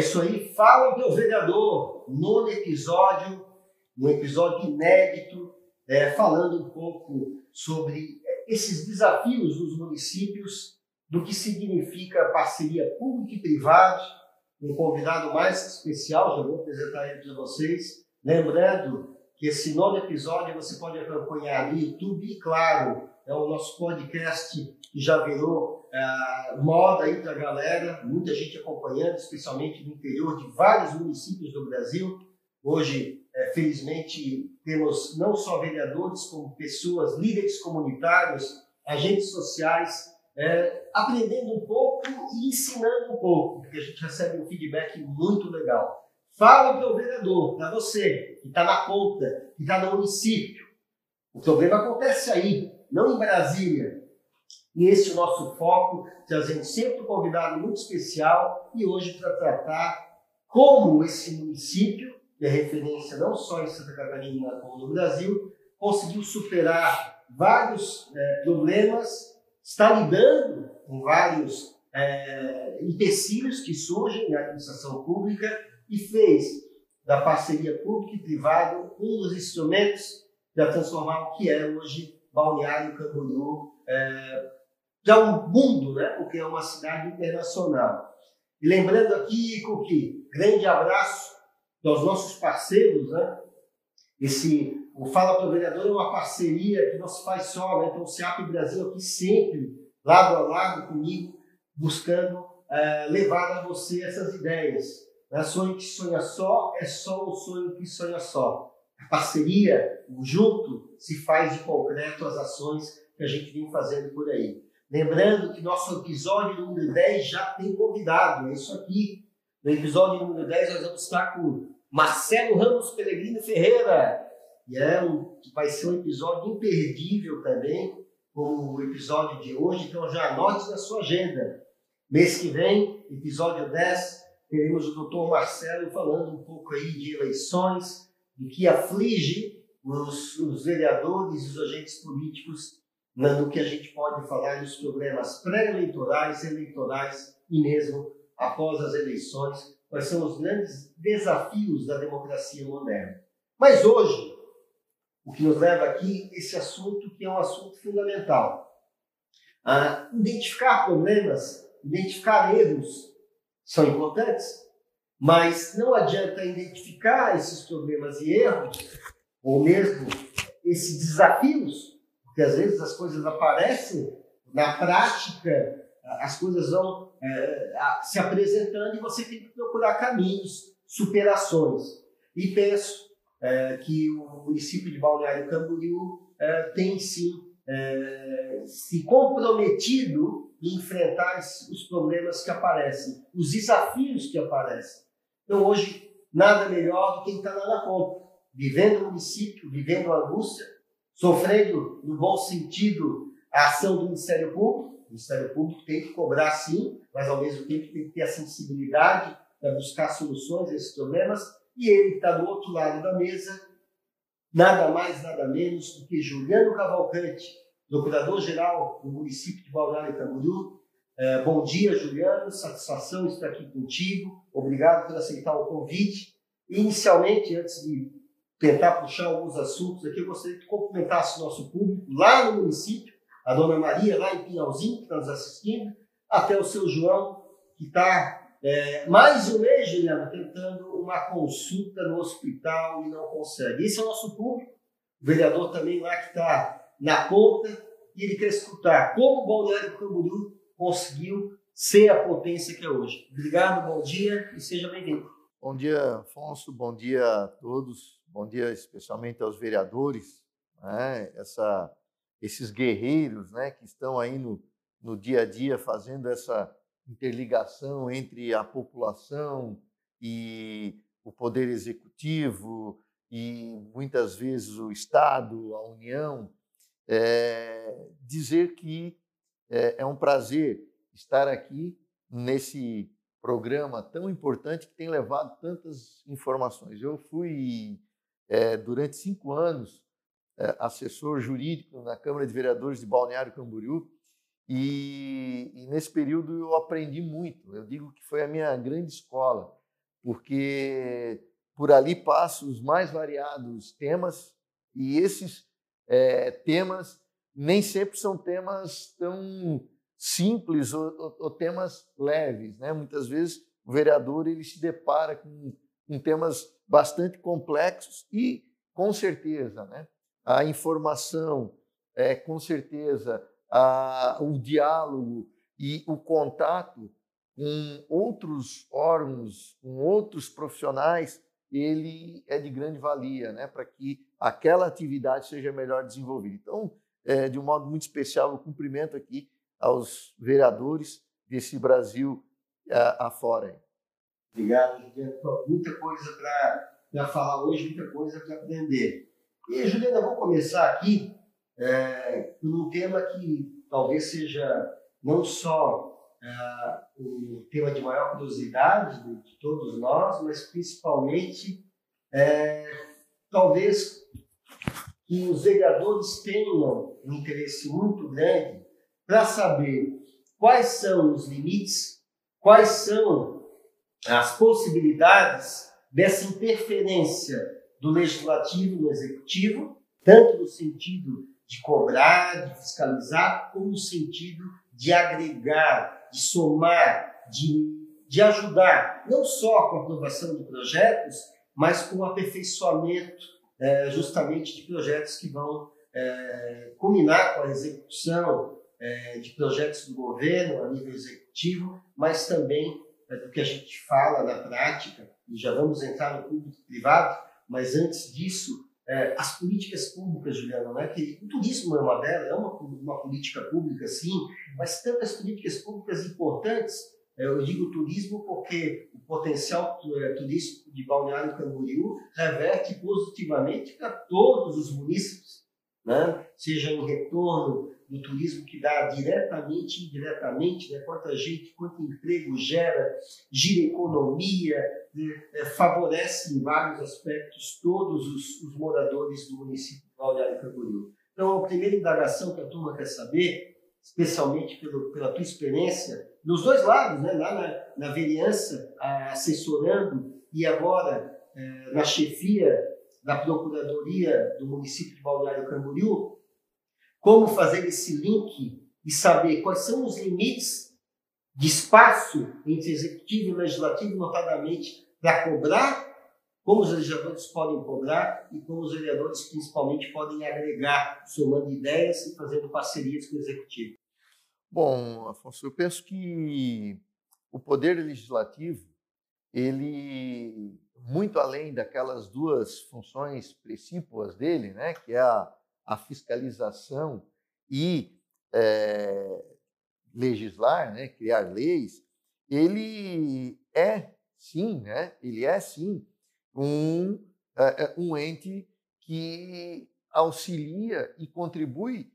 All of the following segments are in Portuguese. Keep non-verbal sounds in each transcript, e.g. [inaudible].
isso aí, fala meu vereador, nono episódio, um episódio inédito, é, falando um pouco sobre é, esses desafios dos municípios, do que significa parceria pública e privada, um convidado mais especial, já vou apresentar ele para vocês, lembrando que esse novo episódio você pode acompanhar no YouTube e, claro, é o nosso podcast que já virou uh, moda para a galera, muita gente acompanhando, especialmente no interior de vários municípios do Brasil. Hoje, é, felizmente, temos não só vereadores, como pessoas, líderes comunitários, agentes sociais, é, aprendendo um pouco e ensinando um pouco, porque a gente recebe um feedback muito legal. Fala para o vereador, para você, que está na ponta, que está no município. O problema acontece aí, não em Brasília. E esse é o nosso foco, trazendo sempre um convidado muito especial e hoje para tratar como esse município, que é referência não só em Santa Catarina como no Brasil, conseguiu superar vários é, problemas, está lidando com vários é, empecilhos que surgem na administração pública e fez da parceria pública e privada um dos instrumentos para transformar o que é hoje Balneário Camboriú é, para o mundo, né? porque é uma cidade internacional. E lembrando aqui, que grande abraço aos nossos parceiros, né? Esse, o Fala para o Vereador é uma parceria que não se faz só, né? Então o CIAP Brasil aqui sempre, lado a lado comigo, buscando é, levar a você essas ideias. Né? Sonho que sonha só é só o sonho que sonha só. A parceria, o junto, se faz de concreto as ações que a gente vem fazendo por aí. Lembrando que nosso episódio número 10 já tem convidado, é isso aqui. No episódio número 10 nós vamos estar com Marcelo Ramos Pellegrino Ferreira. E é um, vai ser um episódio imperdível também, como o episódio de hoje, então já anote na sua agenda. Mês que vem, episódio 10, teremos o doutor Marcelo falando um pouco aí de eleições, do que aflige os, os vereadores e os agentes políticos no que a gente pode falar dos problemas pré-eleitorais, eleitorais e mesmo após as eleições, quais são os grandes desafios da democracia moderna. Mas hoje, o que nos leva aqui, esse assunto que é um assunto fundamental. Ah, identificar problemas, identificar erros são importantes, mas não adianta identificar esses problemas e erros, ou mesmo esses desafios, porque às vezes as coisas aparecem na prática, as coisas vão é, se apresentando e você tem que procurar caminhos, superações. E penso é, que o município de Balneário Camboriú é, tem sim é, se comprometido e enfrentar os problemas que aparecem, os desafios que aparecem. Então, hoje, nada melhor do que está lá na ponta, vivendo o município, vivendo a angústia, sofrendo, no bom sentido, a ação do Ministério Público. O Ministério Público tem que cobrar, sim, mas ao mesmo tempo tem que ter a sensibilidade para buscar soluções a esses problemas. E ele está do outro lado da mesa, nada mais, nada menos do que Juliano Cavalcante, procurador-geral do município de Balneário Camboriú. É, bom dia, Juliano, satisfação estar aqui contigo. Obrigado por aceitar o convite. Inicialmente, antes de tentar puxar alguns assuntos aqui, eu gostaria que cumprimentasse nosso público lá no município, a dona Maria, lá em Pinhalzinho, que está nos assistindo, até o seu João, que está é, mais um mês, Juliana, tentando uma consulta no hospital e não consegue. Esse é o nosso público, o vereador também lá que está na ponta e ele quer escutar como o Balneário Camboriú conseguiu ser a potência que é hoje. Obrigado, bom dia e seja bem-vindo. Bom dia, Afonso. Bom dia a todos. Bom dia especialmente aos vereadores, né? Essa, esses guerreiros, né, que estão aí no, no dia a dia fazendo essa interligação entre a população e o poder executivo e muitas vezes o Estado, a União, é, dizer que é, é um prazer estar aqui nesse programa tão importante que tem levado tantas informações. Eu fui, é, durante cinco anos, é, assessor jurídico na Câmara de Vereadores de Balneário Camboriú e, e, nesse período eu aprendi muito. Eu digo que foi a minha grande escola. porque por ali passam os mais variados temas e esses é, temas nem sempre são temas tão simples ou, ou, ou, temas leves, né? Muitas vezes o vereador ele se depara com, com temas bastante complexos e com certeza, né? A informação, é, com certeza, a, o diálogo e o contato com outros órgãos, com outros profissionais, ele é de grande valia, né, para que aquela atividade seja melhor desenvolvida. Então, é, de um modo muito especial, eu cumprimento aqui aos vereadores desse Brasil é, afora. Obrigado, Juliana. Muita coisa para falar hoje, muita coisa para aprender. E, Juliana, vou começar aqui é, um tema que talvez seja não só é, o tema de maior curiosidade de, de todos nós, mas principalmente, é, talvez, que os vereadores tenham um interesse muito grande para saber quais são os limites, quais são as possibilidades dessa interferência do legislativo no executivo, tanto no sentido de cobrar, de fiscalizar, como no sentido de agregar, de somar, de, de ajudar, não só com a aprovação de projetos, mas com o aperfeiçoamento é, justamente de projetos que vão é, culminar com a execução é, de projetos do governo a nível executivo, mas também é, do que a gente fala na prática, e já vamos entrar no público privado, mas antes disso, é, as políticas públicas, Juliana, né? que o turismo é uma delas, é uma, uma política pública, sim, mas tantas políticas públicas importantes. É, eu digo turismo porque o potencial é, turístico de Balneário Camboriú reverte positivamente para todos os municípios, né? seja em retorno do turismo que dá diretamente e indiretamente, né? quanta gente, quanto emprego gera, gira economia, né? é, favorece em vários aspectos todos os, os moradores do município de Balneário Camboriú. Então, a primeira indagação que a turma quer saber, especialmente pelo, pela tua experiência, nos dois lados, né? lá na, na vereança, assessorando, e agora é, na chefia da Procuradoria do município de Balneário Camboriú, como fazer esse link e saber quais são os limites de espaço entre executivo e legislativo, notadamente para cobrar, como os legisladores podem cobrar e como os vereadores principalmente podem agregar, somando ideias e fazendo parcerias com o executivo. Bom, Afonso, eu penso que o poder legislativo, ele muito além daquelas duas funções precípuas dele, né, que é a a fiscalização e é, legislar, né, criar leis, ele é sim, né, ele é sim um, é, um ente que auxilia e contribui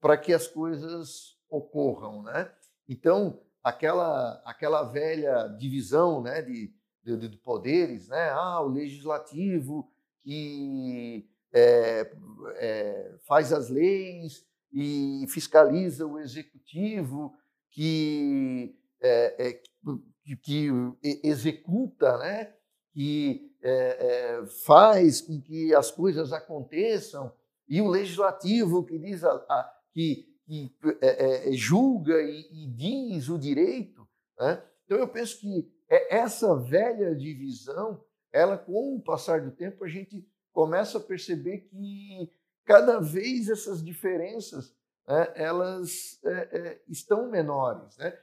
para que as coisas ocorram, né? Então aquela aquela velha divisão, né, de, de, de poderes, né? Ah, o legislativo que é, é, faz as leis e fiscaliza o executivo, que, é, é que, que, executa, né? que é, é, faz com que as coisas aconteçam, e o legislativo que diz a, a, que, que julga e, e, diz o direito. Né? Então eu penso que essa velha divisão, ela com o passar do tempo a gente começa a perceber que cada vez essas diferenças né, elas é, é, estão menores. Né?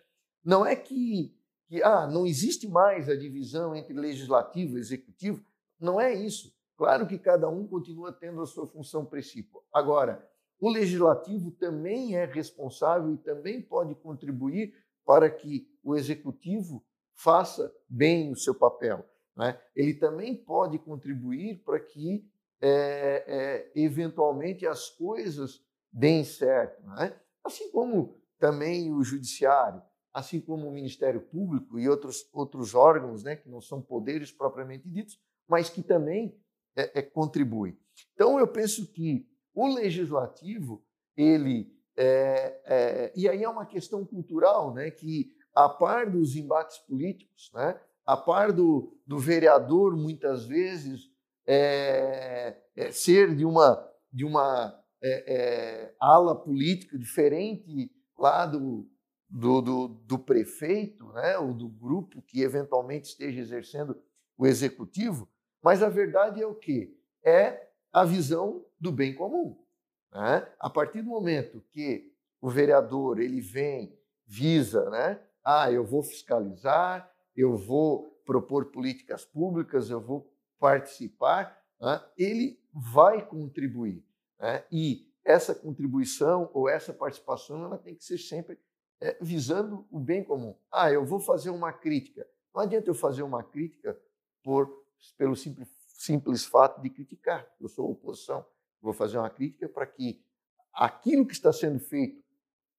Não é que, que ah, não existe mais a divisão entre legislativo e executivo, não é isso. Claro que cada um continua tendo a sua função principal. Agora, o legislativo também é responsável e também pode contribuir para que o executivo faça bem o seu papel. Né? Ele também pode contribuir para que, é, é, eventualmente, as coisas deem certo. Né? Assim como também o Judiciário, assim como o Ministério Público e outros, outros órgãos né, que não são poderes propriamente ditos, mas que também é, contribuem. Então, eu penso que o legislativo, ele. E aí é uma questão cultural, né, que, a par dos embates políticos, né, a par do, do vereador, muitas vezes, é, é ser de uma, de uma é, é ala política diferente lá do, do, do, do, prefeito, né, ou do grupo que eventualmente esteja exercendo o executivo, mas a verdade é o quê? É a visão do bem comum. Né? A partir do momento que o vereador ele vem, visa, né? ah, eu vou fiscalizar, eu vou propor políticas públicas, eu vou participar, né? ele vai contribuir. Né? E essa contribuição ou essa participação ela tem que ser sempre é, visando o bem comum. Ah, eu vou fazer uma crítica. Não adianta eu fazer uma crítica por, pelo simples, simples fato de criticar. Eu sou oposição. Vou fazer uma crítica para que aquilo que está sendo feito,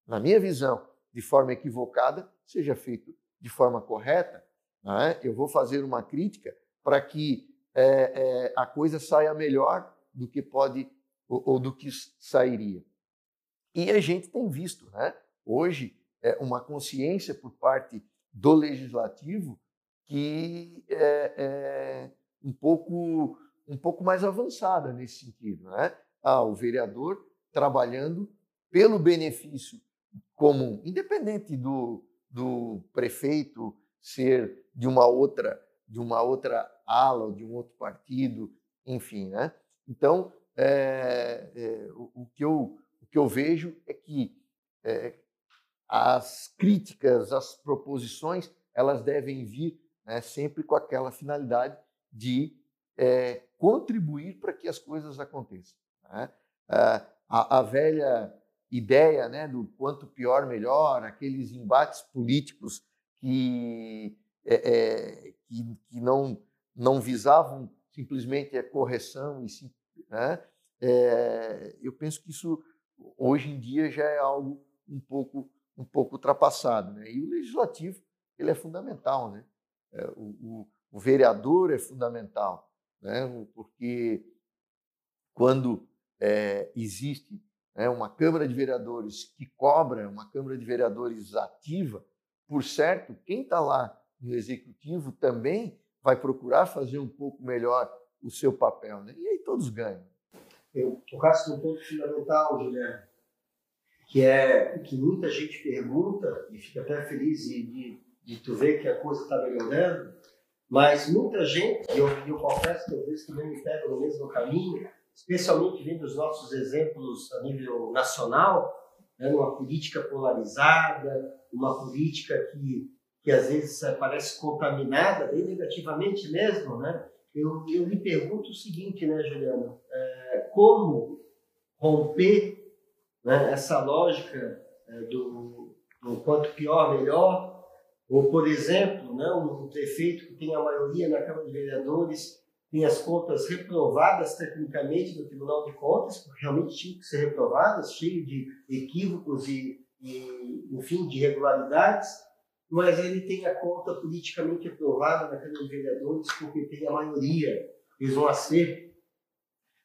na minha visão, de forma equivocada, seja feito de forma correta. É? Eu vou fazer uma crítica para que é, é, a coisa saia melhor do que pode ou, ou, do que sairia. E a gente tem visto, né? hoje, é, uma consciência por parte do legislativo que é, é, um pouco um pouco mais avançada nesse sentido, né? Ah, o vereador trabalhando pelo benefício comum, independente do, do prefeito ser de uma outra de uma outra ala ou de um outro partido, enfim, né? Então, é, é, o, o, que eu, o que eu vejo é que é, as críticas, as proposições, elas devem vir né, sempre com aquela finalidade de contribuir para que as coisas aconteçam. Né? A, a, velha ideia né, do quanto pior, melhor, aqueles embates políticos que, é, é, que, que, não, não visavam simplesmente a correção, e, né? É, eu penso que isso hoje em dia já é algo um pouco, um pouco ultrapassado. Né? E o legislativo ele é fundamental. Né? O, o, o vereador é fundamental, né? porque quando é, existe né, uma Câmara de Vereadores que cobra, uma Câmara de Vereadores ativa, por certo, quem está lá no Executivo também vai procurar fazer um pouco melhor o seu papel. Né? E aí todos ganham. Eu tocasse num ponto fundamental, Guilherme, que é que muita gente pergunta, e fica até feliz de, de de tu ver que a coisa está melhorando, mas muita gente, e eu, eu confesso que às vezes também me pego no mesmo caminho, especialmente vendo os nossos exemplos a nível nacional, né, numa política polarizada, uma política que, que às vezes parece contaminada, bem negativamente mesmo, né? Eu, eu me pergunto o seguinte, né, Juliana? É, como romper né, essa lógica é, do, do quanto pior, melhor, ou, por exemplo, né, um prefeito que tem a maioria na Câmara de Vereadores tem as contas reprovadas tecnicamente no Tribunal de Contas, porque realmente tinham que ser reprovadas, cheio de equívocos e, e, enfim, de irregularidades, mas ele tem a conta politicamente aprovada na Câmara de Vereadores porque tem a maioria, fez um acerto,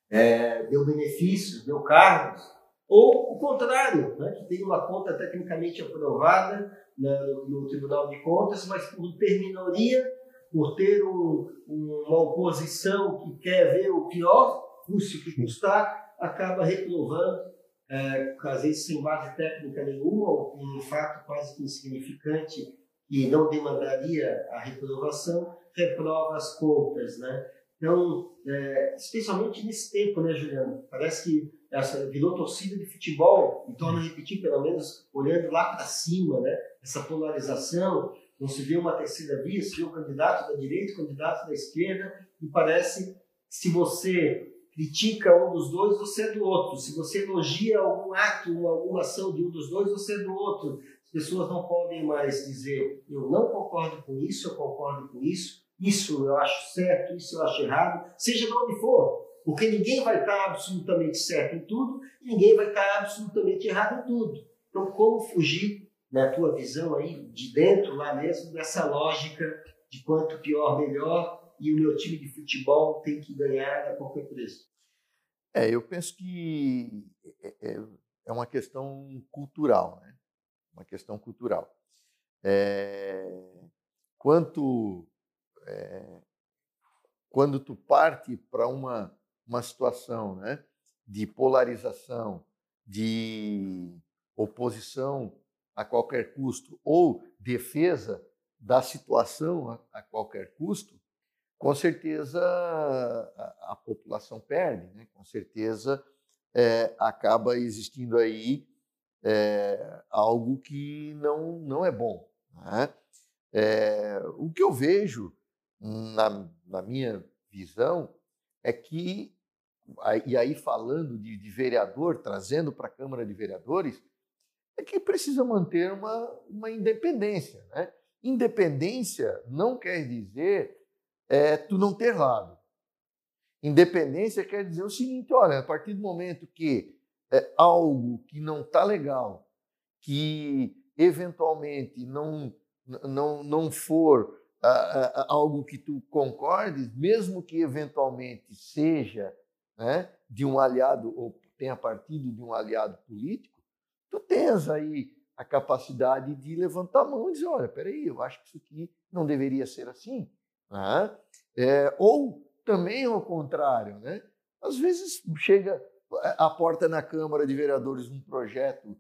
é, deu benefícios, deu cargos, ou o contrário, né, que tem uma conta tecnicamente aprovada, no, no Tribunal de Contas, mas por ter minoria, por ter um, uma oposição que quer ver o pior, custe o que custar, acaba reprovando, é, às vezes sem base técnica nenhuma, ou um fato quase que insignificante que não demandaria a reprovação, reprova as contas, né? Então, é, especialmente nesse tempo, né, Juliano? Parece que essa virou torcida de futebol, e torna a repetir, pelo menos olhando lá para cima, né? essa polarização, não se vê uma terceira via, se vê o candidato da direita, o candidato da esquerda, e parece que se você critica um dos dois, você é do outro. Se você elogia algum ato, alguma ação de um dos dois, você é do outro. As pessoas não podem mais dizer, eu não concordo com isso, eu concordo com isso, isso eu acho certo, isso eu acho errado, seja de onde for. Porque ninguém vai estar absolutamente certo em tudo e ninguém vai estar absolutamente errado em tudo. Então, como fugir na tua visão aí, de dentro lá mesmo, dessa lógica de quanto pior, melhor, e o meu time de futebol tem que ganhar a qualquer preço? É, eu penso que é, é, é uma questão cultural, né? Uma questão cultural. É, quanto é, quando tu parte para uma, uma situação né, de polarização, de oposição a qualquer custo ou defesa da situação a, a qualquer custo, com certeza a, a população perde, né? com certeza é, acaba existindo aí é, algo que não, não é bom. Né? É, o que eu vejo, na, na, minha visão, é que, e aí falando de, de vereador, trazendo para a Câmara de Vereadores, é que precisa manter uma, uma independência. Né? Independência não quer dizer é, tu não ter lado. Independência quer dizer o seguinte: olha, a partir do momento que é algo que não está legal, que eventualmente não, não, não for algo que tu concordes, mesmo que eventualmente seja né, de um aliado ou tenha partido de um aliado político, tu tens aí a capacidade de levantar a mão e dizer, olha, peraí, eu acho que isso aqui não deveria ser assim. Né? É, ou também ao contrário, né? às vezes chega a porta na Câmara de Vereadores um projeto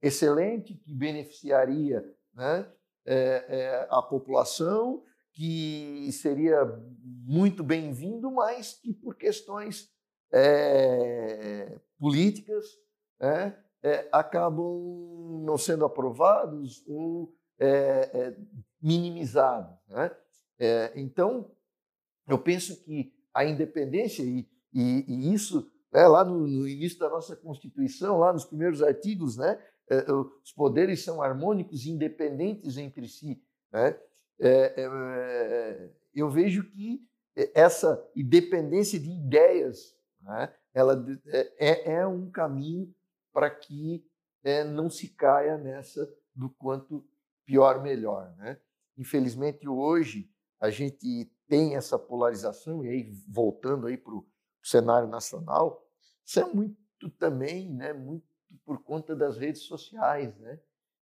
excelente que beneficiaria né, é, é, a população, que seria muito bem-vindo, mas que por questões é, políticas né, é, acabam não sendo aprovados ou é, é, minimizados. Né? É, então, eu penso que a independência, e, e, e isso né, lá no, no, início da nossa Constituição, lá nos primeiros artigos, né, é, os poderes são harmônicos e independentes entre si. Né? Eu vejo que essa independência de ideias né, ela é, é um caminho para que é, não se caia nessa do quanto pior, melhor. Né? Infelizmente, hoje, a gente tem essa polarização, e aí, voltando aí para o cenário nacional, isso é muito também, né, muito por conta das redes sociais. Né?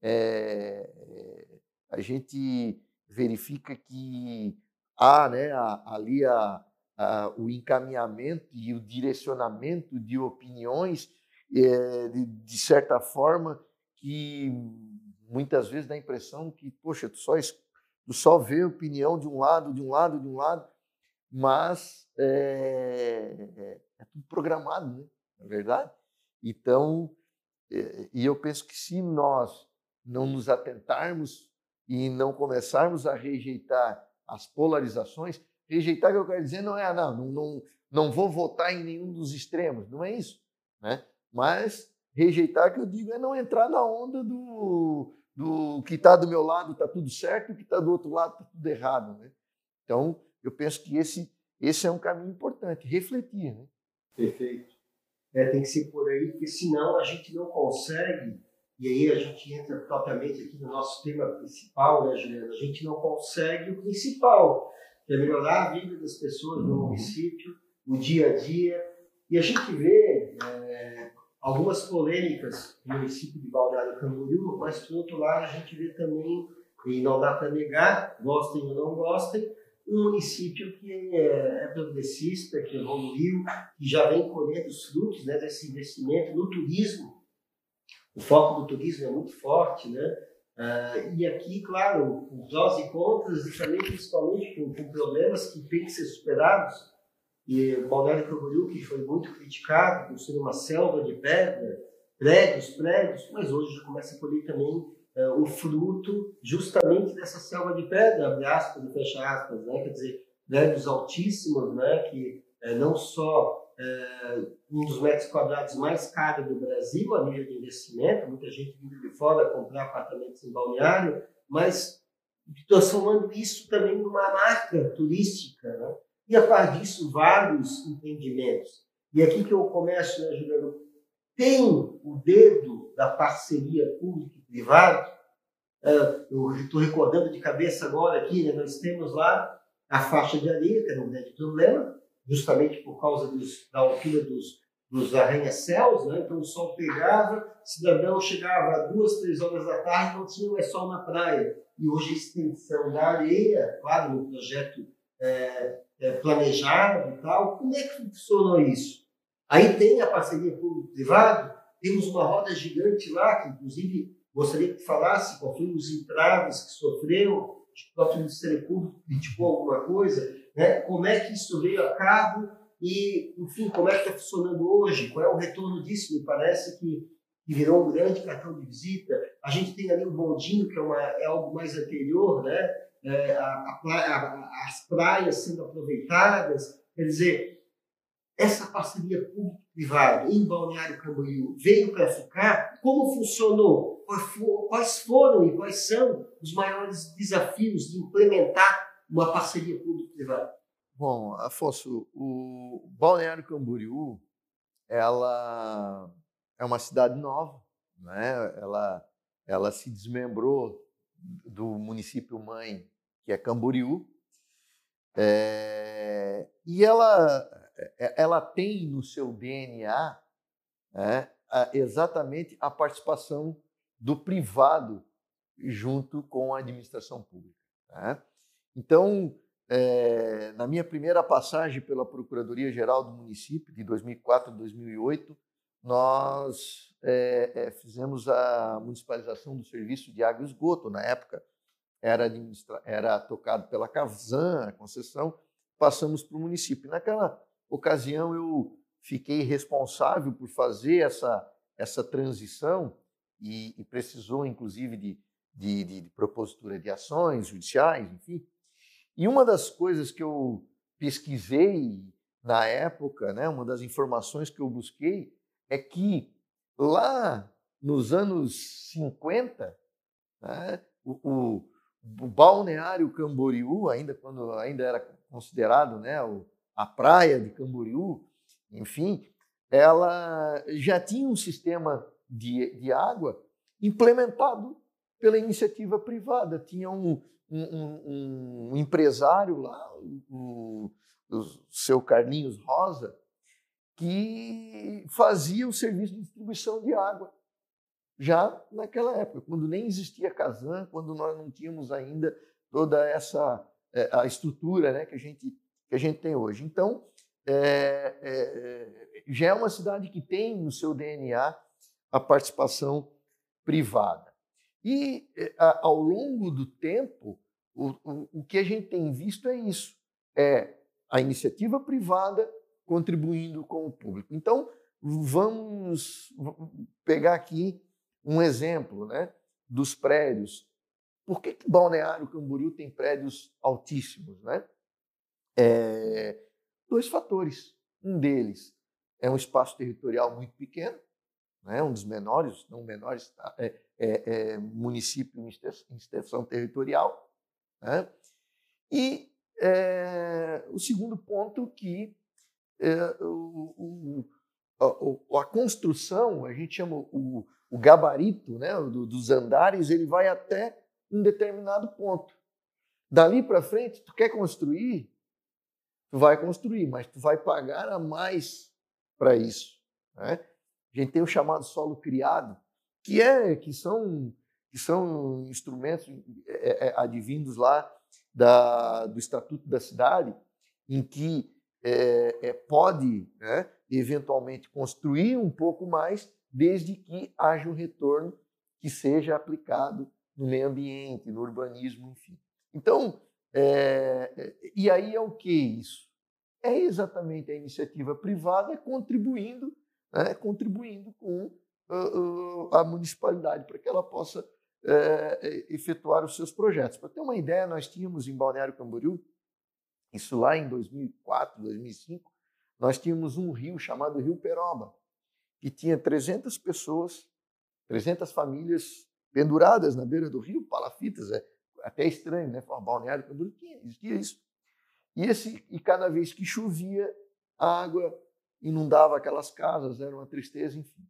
É, a gente verifica que há né, ali a, a, o encaminhamento e o direcionamento de opiniões é, de, de, certa forma, que muitas vezes dá a impressão que, poxa, tu só, tu só vê opinião de um lado, de um lado, de um lado, mas é, é, tudo programado, né? não é verdade? Então, é, e eu penso que se nós não nos atentarmos e não começarmos a rejeitar as polarizações, rejeitar que eu quero dizer não é, ah, não, não, não vou votar em nenhum dos extremos, não é isso, né? Mas rejeitar, que eu digo, é não entrar na onda do, do que está do meu lado está tudo certo, o que está do outro lado está tudo errado. Né? Então, eu penso que esse, esse é um caminho importante, refletir. Né? Perfeito. É, tem que ser por aí, porque senão a gente não consegue, e aí a gente entra propriamente aqui no nosso tema principal, né, Juliana? A gente não consegue o principal, que é melhorar a vida das pessoas no uhum. município, o dia a dia. E a gente vê é, algumas polêmicas no município de Balneário Camboriú, mas por outro lado a gente vê também, e não dá para negar, gostem ou não gostem, um município que é, é progressista, que evoluiu, que já vem colhendo os frutos né, desse investimento no turismo. O foco do turismo é muito forte, né? Uh, e aqui, claro, com prós e contras, e também principalmente com, com problemas que têm que ser superados, e o Balneário Camboriú, que foi muito criticado por ser uma selva de pedra, prédios, prédios, mas hoje já começa a colher também é, o fruto justamente dessa selva de pedra, abre aspas e fecha aspas, né? quer dizer, prédios altíssimos, né? que é, não só é, um dos metros quadrados mais caros do Brasil a nível de investimento, muita gente vindo de fora comprar apartamentos em Balneário, mas transformando isso também numa marca turística, né? E a par disso, vários entendimentos. E aqui que eu começo, né, Juliano? Tem o dedo da parceria pública e privada. Uh, eu estou recordando de cabeça agora aqui, né, nós temos lá a faixa de areia, que era um grande problema, justamente por causa dos, da altura dos, dos arranha-céus, né? então o sol pegava, cidadão chegava duas, três horas da tarde, não tinha mais sol na praia. E hoje a extensão da areia, claro, no projeto é, é, planejado e tal. Como é que funcionou isso? Aí tem a parceria público-privado, temos uma roda gigante lá, que inclusive gostaria que falasse qual foi os entraves que sofreu, o próprio Ministério Público criticou alguma coisa, né? como é que isso veio a cabo e, enfim, como é que está funcionando hoje, qual é o retorno disso, me parece que, que virou um grande cartão de visita. A gente tem ali o bondinho, que é, uma, é algo mais anterior, né? É, a, a, as praias sendo aproveitadas, quer dizer, essa parceria público-privada em Balneário Camboriú veio para ficar? Como funcionou? Quais foram e quais são os maiores desafios de implementar uma parceria público-privada? Bom, Afonso, o Balneário Camboriú, ela é uma cidade nova, né? Ela, ela se desmembrou do município mãe, que é Camboriú, é, e ela é, ela tem no seu DNA é, exatamente a participação do privado junto com a administração pública. Né? Então, é, na minha primeira passagem pela Procuradoria-Geral do município, de 2004 a 2008, nós é, é, fizemos a municipalização do serviço de água e esgoto. Na época, era, era tocado pela Casan, a concessão, passamos para o município. Naquela ocasião eu fiquei responsável por fazer essa, essa transição e, e precisou, inclusive, de, de, de, de propositura de ações judiciais, enfim. E uma das coisas que eu pesquisei na época, né, uma das informações que eu busquei, é que lá nos anos 50, né, o, o, o, balneário Camboriú, ainda quando ainda era considerado né, a praia de Camboriú, enfim, ela já tinha um sistema de, de água implementado pela iniciativa privada. Tinha um, um, um empresário lá, o, o seu Carlinhos Rosa, que fazia o serviço de distribuição de água já naquela época, quando nem existia Casan, quando nós não tínhamos ainda toda essa eh, a estrutura né, que a gente que a gente tem hoje. Então, é, é, já é uma cidade que tem no seu DNA a participação privada. E é, a, ao longo do tempo, o, o, o que a gente tem visto é isso: é a iniciativa privada contribuindo com o público. Então, vamos pegar aqui um exemplo né, dos prédios. Por que, que Balneário Camboriú tem prédios altíssimos? Né? É, dois fatores. Um deles é um espaço territorial muito pequeno, né, um dos menores, não menores, é, é, é município em extensão territorial. Né, e é, o segundo ponto que é, o, o, a, a, construção, a gente chama o, o gabarito né, do, dos andares, ele vai até um determinado ponto. Dali para frente, tu quer construir, tu vai construir, mas tu vai pagar a mais para isso. Né? A gente tem o chamado solo criado, que é que são que são instrumentos é, é, advindos lá da, do Estatuto da Cidade, em que é, é, pode né, eventualmente construir um pouco mais, desde que haja um retorno que seja aplicado no meio ambiente, no urbanismo, enfim. Então, é, é, e aí é o que isso? É exatamente a iniciativa privada contribuindo, né, contribuindo com uh, uh, a municipalidade para que ela possa uh, efetuar os seus projetos. Para ter uma ideia, nós tínhamos em Balneário Camboriú, isso lá em 2004, 2005, nós tínhamos um rio chamado Rio Peroba, que tinha 300 pessoas, 300 famílias penduradas na beira do rio, palafitas, é, até estranho, né? Falar balneário, tinha, existia isso. E, esse, e cada vez que chovia, a água inundava aquelas casas, era uma tristeza, enfim.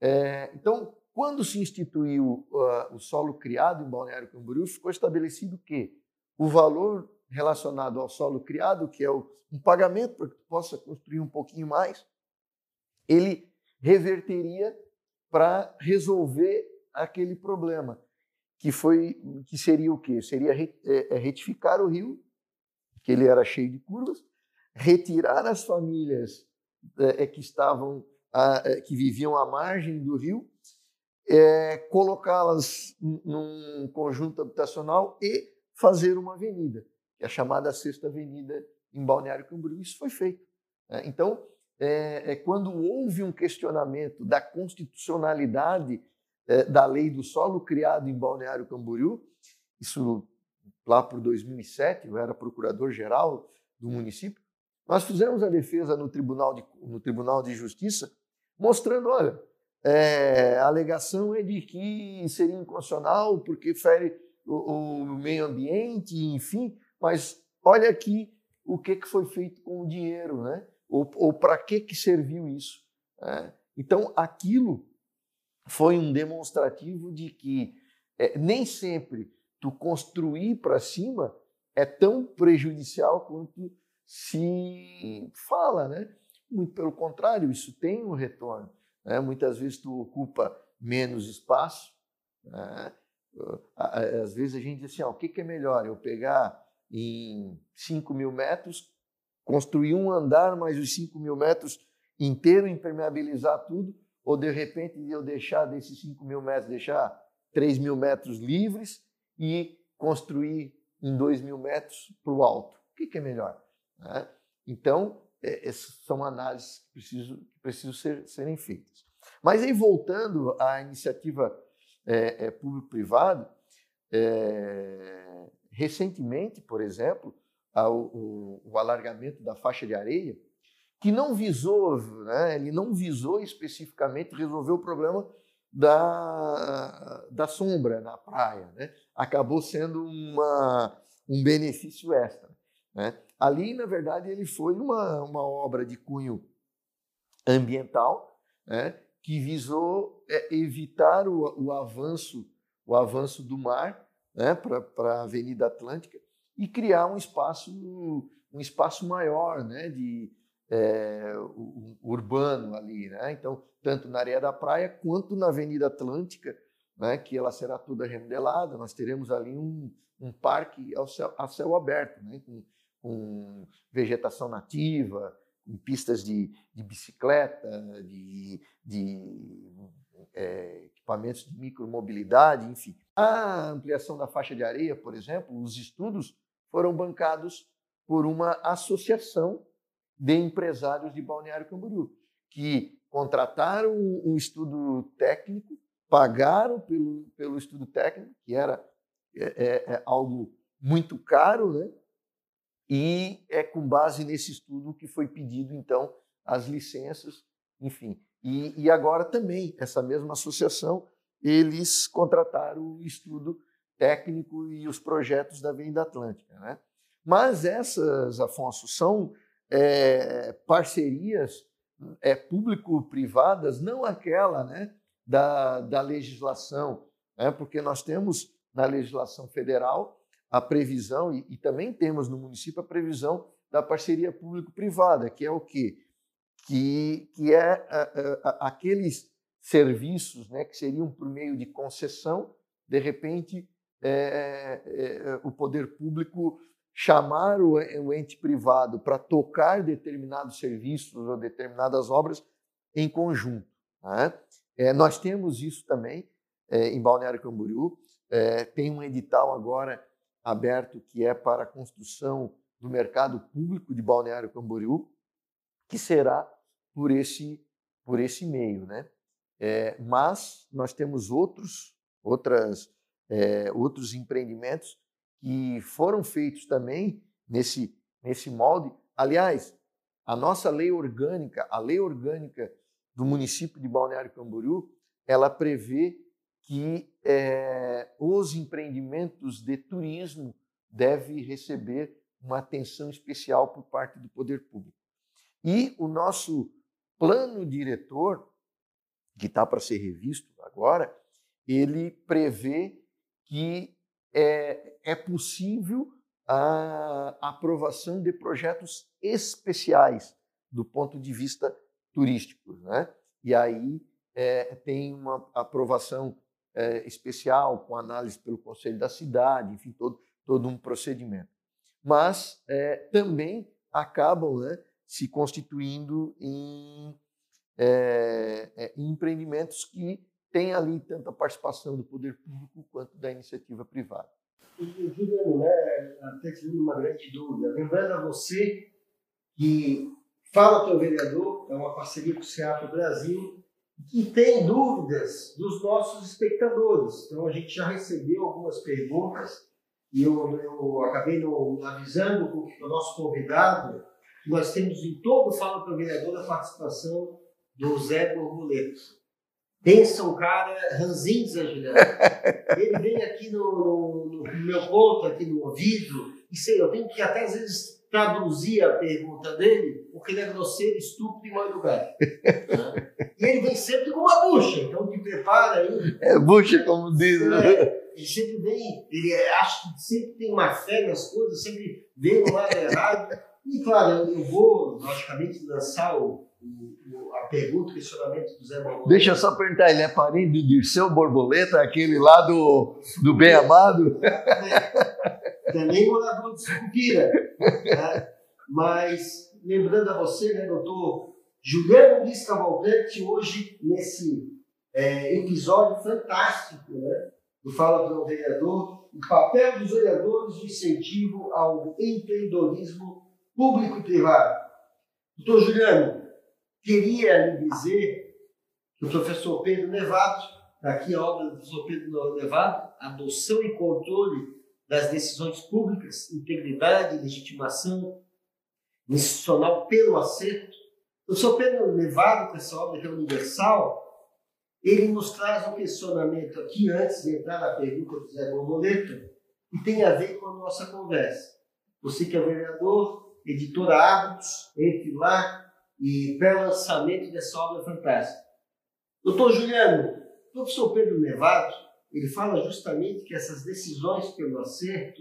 É, então, quando se instituiu uh, o solo criado em Balneário Camboriú, ficou estabelecido que o valor relacionado ao solo criado, que é o, um pagamento para que tu possa construir um pouquinho mais, ele reverteria para resolver aquele problema que foi que seria o quê? Seria é, é, retificar o rio que ele era cheio de curvas, retirar as famílias é, que estavam, que viviam à margem do rio, é, colocá-las num conjunto habitacional e fazer uma avenida, que é a chamada Sexta Avenida em Balneário Camboriú. Isso foi feito. Né? Então, é, é, quando houve um questionamento da constitucionalidade é, da lei do solo criado em Balneário Camboriú, isso lá por 2007, eu era procurador-geral do município, nós fizemos a defesa no Tribunal de, no Tribunal de Justiça, mostrando, olha, é, a alegação é de que seria inconstitucional porque fere o, o, meio ambiente, enfim, mas olha aqui o que, que foi feito com o dinheiro, né? Ou, ou para que, que serviu isso. Né? Então, aquilo foi um demonstrativo de que é, nem sempre tu construir para cima é tão prejudicial quanto se fala, né? Muito pelo contrário, isso tem um retorno. Né? Muitas vezes tu ocupa menos espaço. Né? Às vezes a gente diz assim, ó, o que, que é melhor? Eu pegar em 5 mil metros, construir um andar, mais os 5 mil metros inteiro, impermeabilizar tudo, ou de repente eu deixar desses 5 mil metros, deixar 3 mil metros livres e construir em 2 mil metros para o alto. O que, que é melhor? Né? Então, é, essas são análises que precisam, ser, serem feitas. Mas aí, voltando à iniciativa é, é, público-privada, é, recentemente, por exemplo, ao, o, o, alargamento da faixa de areia, que não visou, né, ele não visou especificamente resolver o problema da, da sombra na praia. Né? Acabou sendo uma, um benefício extra. Né? Ali, na verdade, ele foi uma, uma obra de cunho ambiental, né, que visou é, evitar o, o, avanço o avanço do mar né, para a Avenida Atlântica e criar um espaço um espaço maior né, de é, urbano ali, né? Então tanto na areia da praia quanto na Avenida Atlântica, né, que ela será toda remodelada, nós teremos ali um, um parque ao céu, a céu aberto, né, com com vegetação nativa, com pistas de, de bicicleta, de, de é, equipamentos de micromobilidade, enfim. A ampliação da faixa de areia, por exemplo, os estudos foram bancados por uma associação de empresários de Balneário Camboriú, que contrataram um estudo técnico, pagaram pelo, pelo estudo técnico, que era é, é, é algo muito caro, né? E é com base nesse estudo que foi pedido, então, as licenças, enfim. E, e agora também, essa mesma associação, eles contrataram o estudo técnico e os projetos da Avenida Atlântica. Né? Mas essas, Afonso, são é, parcerias é, público-privadas, não aquela né, da, da legislação, né? porque nós temos na legislação federal a previsão, e, e também temos no município a previsão da parceria público-privada, que é o quê? Que, que é a, a, aqueles serviços né, que seriam por meio de concessão, de repente é, é, o poder público chamar o, o ente privado para tocar determinados serviços ou determinadas obras em conjunto. Né? É, nós temos isso também é, em Balneário Camboriú, é, tem um edital agora aberto que é para a construção do mercado público de Balneário Camboriú, que será por esse por esse meio, né? É, mas nós temos outros outras é, outros empreendimentos que foram feitos também nesse nesse molde. Aliás, a nossa lei orgânica, a lei orgânica do município de Balneário Camboriú, ela prevê que é, os empreendimentos de turismo devem receber uma atenção especial por parte do poder público. E o nosso plano diretor, que está para ser revisto agora, ele prevê que é, é possível a aprovação de projetos especiais do ponto de vista turístico. Né? E aí é, tem uma aprovação é, especial, com análise pelo Conselho da Cidade, enfim, todo, todo um procedimento. mas é, também acabam né, se constituindo em, é, é, em empreendimentos que têm ali tanto a participação do poder público quanto da iniciativa privada. Juliano, né, até tive uma grande dúvida. Lembrando a você que Fala Teu Vereador é uma parceria com o SEAP Brasil que tem dúvidas dos nossos espectadores. Então, a gente já recebeu algumas perguntas e eu, eu acabei no, avisando o nosso convidado que nós temos em todo o Fala Teu Vereador a participação do Zé Borboleta. Pensa um cara ranzinza, Juliano. Ele vem aqui no, no, no, meu ponto, aqui no ouvido, e sei, eu tenho que até às vezes traduzir a pergunta dele, porque ele é grosseiro, estúpido e mal educado. Né? E ele vem sempre com uma bucha, então te prepara aí. É bucha, como diz. Né? É, ele sempre vem, ele acha que sempre tem uma fé nas coisas, sempre vê no lado errado. E claro, eu vou, logicamente, lançar o, o, a pergunta, o questionamento do Zé Borboleta. Deixa eu só perguntar, ele é parente de Dirceu Borboleta, aquele lá do, do Bem Amado? É, também morador de Sucupira. Né? Mas, lembrando a você, né, doutor Juliano Luiz Cavalcante, hoje, nesse é, episódio fantástico né, do Fala para o Vereador, o papel dos vereadores de incentivo ao empreendedorismo público e privado. Doutor Juliano, queria lhe dizer que o professor Pedro Nevado, aqui a obra do professor Pedro Nevado, adoção e controle das decisões públicas, integridade e legitimação institucional pelo acerto. O professor Pedro Nevado, com essa obra que é universal, ele nos traz um questionamento aqui, antes de entrar na pergunta do Zé Borboleta, e tem a ver com a nossa conversa. Você que é vereador, editora Hábitos, entre lá e pré-lançamento dessa obra fantástica. Doutor Juliano, o professor Pedro Nevado, ele fala justamente que essas decisões pelo acerto,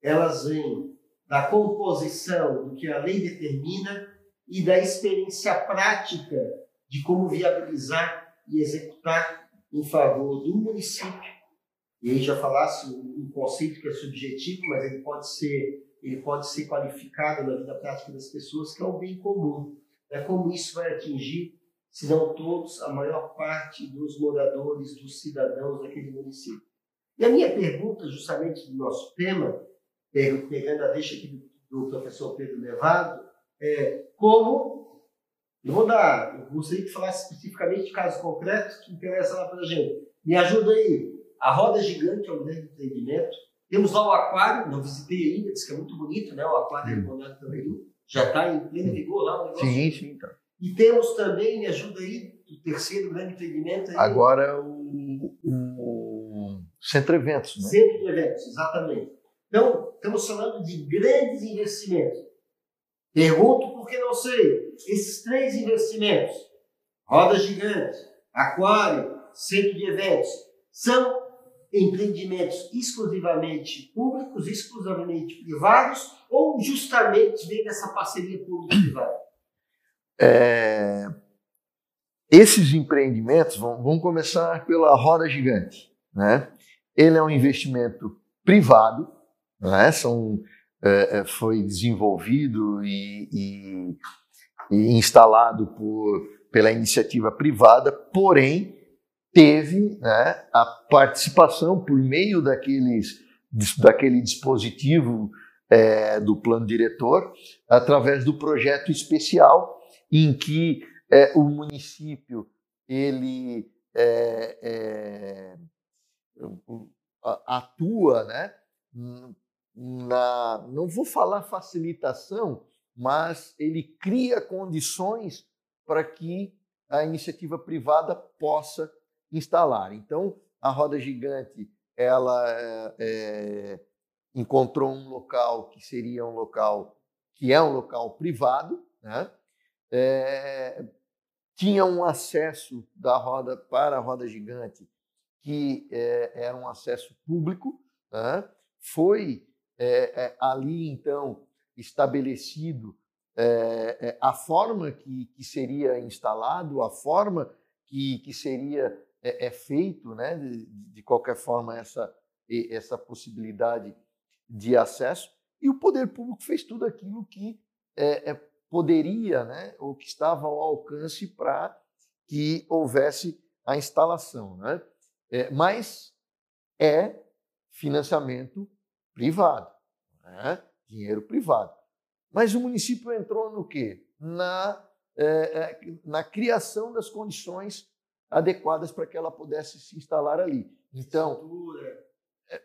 elas vêm da composição do que a lei determina e da experiência prática de como viabilizar e executar em favor do município. E aí já falasse um conceito que é subjetivo, mas ele pode ser ele pode ser qualificado na vida prática das pessoas, que é o bem comum. É como isso vai atingir, se não todos, a maior parte dos moradores, dos cidadãos daquele município. E a minha pergunta, justamente do nosso tema, pegando a deixa aqui do, professor Pedro Levado, é como, eu vou dar, eu gostaria de falar especificamente de casos concretos que interessam lá para a gente. Me ajuda aí. A roda gigante é um grande empreendimento, temos lá o aquário, não visitei ainda, diz que é muito bonito, né? O aquário hum. é também. Já está em pleno vigor lá o negócio. Sim, sim, tá. E temos também, me ajuda aí, o terceiro grande empreendimento. Aí. Agora o, o Centro Eventos, né? Centro de Eventos, exatamente. Então, estamos falando de grandes investimentos. Pergunto porque não sei. Esses três investimentos, roda gigante, aquário, centro de eventos, são empreendimentos exclusivamente públicos, exclusivamente privados, ou justamente vem dessa parceria público-privada? É, esses empreendimentos vão, vão, começar pela roda gigante. Né? Ele é um investimento privado, né? São, é, é foi desenvolvido e, e, e instalado por, pela iniciativa privada, porém teve né, a participação por meio daqueles, daquele dispositivo é, do plano diretor, através do projeto especial, em que é, o município ele é, é atua, né, na, não vou falar facilitação, mas ele cria condições para que a iniciativa privada possa instalar. Então, a roda gigante ela é, encontrou um local que seria um local que é um local privado, né? É, tinha um acesso da roda para a roda gigante que é, era um acesso público, né? foi ali então estabelecido a forma que, que seria instalado, a forma que, que seria é, é feito, né, de, de, qualquer forma, essa, essa possibilidade de acesso. E o poder público fez tudo aquilo que é, é, poderia, né, ou que estava ao alcance para que houvesse a instalação. Né? É, mas é financiamento privado, né? dinheiro privado. Mas o município entrou no quê? Na, é, é na criação das condições adequadas para que ela pudesse se instalar ali. Então, é,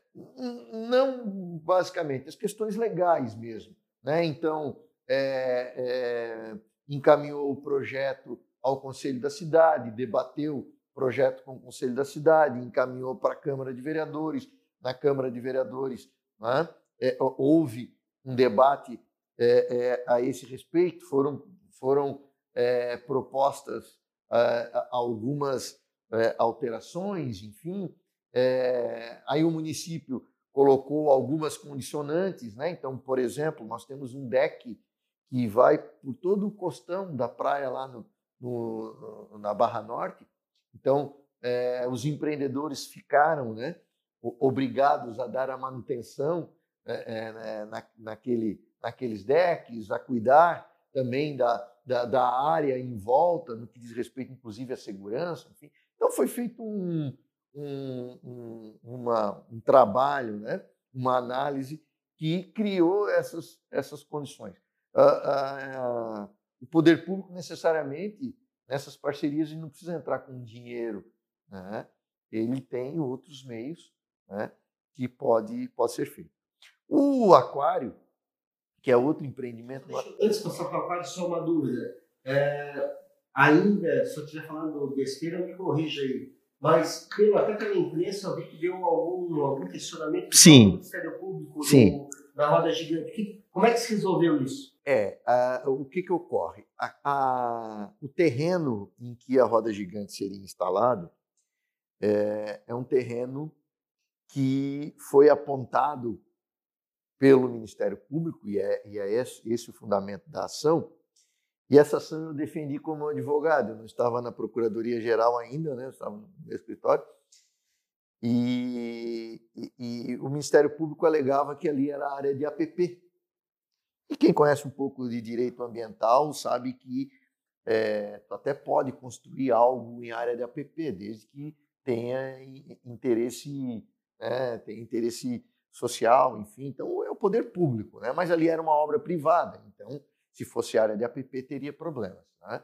não basicamente, as questões legais mesmo. Né? Então, é, é, encaminhou o projeto ao Conselho da Cidade, debateu o projeto com o Conselho da Cidade, encaminhou para a Câmara de Vereadores. Na Câmara de Vereadores né? é, houve um debate é, é, a esse respeito, foram, foram é, propostas algumas alterações, enfim, é, aí o município colocou algumas condicionantes, né? Então, por exemplo, nós temos um deck que vai por todo o costão da praia lá no, no na Barra Norte. Então, é, os empreendedores ficaram, né? Obrigados a dar a manutenção é, é, na, naquele, naqueles decks, a cuidar também da, da, da, área em volta, no que diz respeito, inclusive, à segurança. Enfim. Então, foi feito um, um, um, uma, um trabalho, né? uma análise que criou essas, essas condições. o poder público, necessariamente, nessas parcerias, ele não precisa entrar com dinheiro. Né? Ele tem outros meios né? que pode, pode ser feito. O aquário, que é outro empreendimento. Deixa, antes de passar para o aquário, só uma dúvida. É, ainda, se eu estiver falando besteira, me corrija aí. Mas, pelo, até pela imprensa, eu vi que deu algum, algum questionamento Sim. do Ministério Público Sim. Da roda gigante. Como é que se resolveu isso? É, o que, que ocorre? A, a, o terreno em que a roda gigante seria instalado é, é um terreno que foi apontado pelo Ministério Público, e é, e é esse, esse o fundamento da ação, e essa ação eu defendi como advogado, eu não estava na Procuradoria Geral ainda, né? eu estava no meu escritório, e, e, e, o Ministério Público alegava que ali era área de APP. E quem conhece um pouco de direito ambiental sabe que é, até pode construir algo em área de APP, desde que tenha interesse, né, tenha interesse social, enfim. Então é o poder público, né? mas ali era uma obra privada, então se fosse área de APP, teria problemas. Né?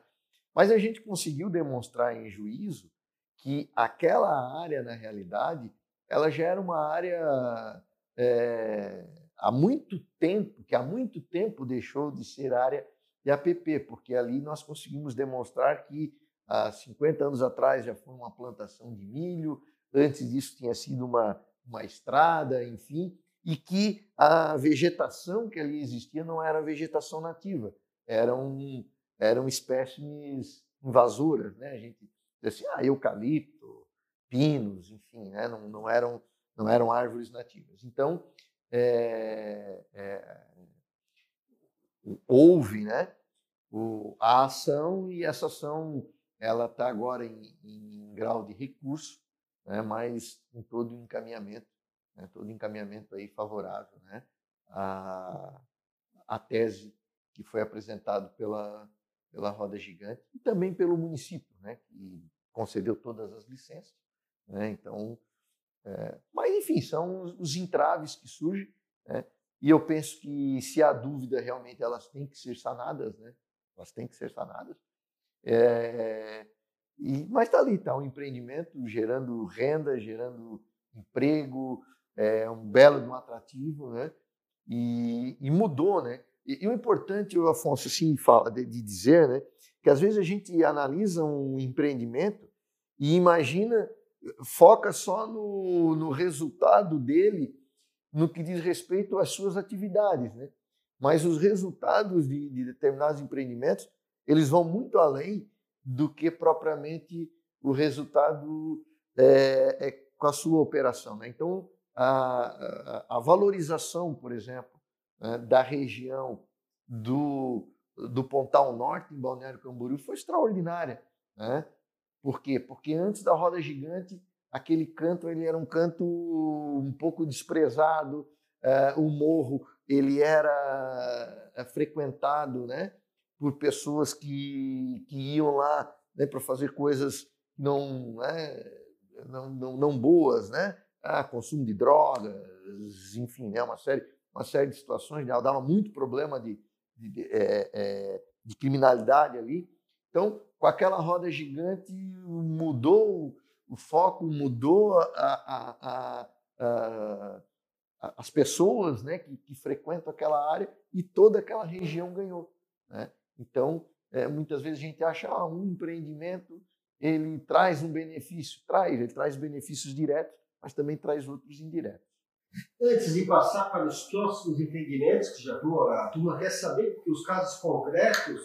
Mas a gente conseguiu demonstrar em juízo que aquela área, na realidade, ela já era uma área é, há muito tempo, que há muito tempo deixou de ser área de APP, porque ali nós conseguimos demonstrar que há 50 anos atrás já foi uma plantação de milho, antes disso tinha sido uma, uma estrada, enfim, e que a vegetação que ali existia não era vegetação nativa, eram, eram espécimes invasoras, né? A gente dizia assim, ah, eucalipto, pinos, enfim, né? não, não, eram, não eram árvores nativas. Então, é, é, houve né, o, a ação e essa ação ela está agora em, em, grau de recurso, né, mas em todo encaminhamento né, todo encaminhamento aí favorável né, à tese que foi apresentado pela, pela Roda Gigante e também pelo município, né, que concedeu todas as licenças. Né, então, é, mas enfim, são os, os entraves que surgem. Né, e eu penso que se há dúvida, realmente elas têm que ser sanadas, né? Elas têm que ser sanadas. É, e, mas está ali, está um empreendimento gerando renda, gerando emprego, é um belo um atrativo, né? E, e mudou, né? E, e, o importante, o Afonso, assim, fala de, de, dizer, né? Que às vezes a gente analisa um empreendimento e imagina, foca só no, no resultado dele, no que diz respeito às suas atividades, né? Mas os resultados de, de determinados empreendimentos, eles vão muito além do que propriamente o resultado é, é com a sua operação, né? Então, a, a, valorização, por exemplo, né, da região do, do Pontal Norte, em Balneário Camboriú, foi extraordinária. Né? Por quê? Porque antes da roda gigante, aquele canto ele era um canto um pouco desprezado, é, o morro ele era frequentado, né, por pessoas que, que iam lá né, para fazer coisas não, né, não, não, não, boas, né? Ah, consumo de drogas, enfim, né, uma série, uma série de situações, né, dava muito problema de, de, de, é, é, de criminalidade ali. Então, com aquela roda gigante, mudou o foco, mudou a, a, a, as pessoas né, que, que, frequentam aquela área e toda aquela região ganhou. Né? Então, é, muitas vezes a gente acha ah, um empreendimento ele traz um benefício, traz, ele traz benefícios diretos, mas também traz outros indiretos. Antes de passar para os próximos empreendimentos, que já tô, a turma quer saber, porque os casos concretos,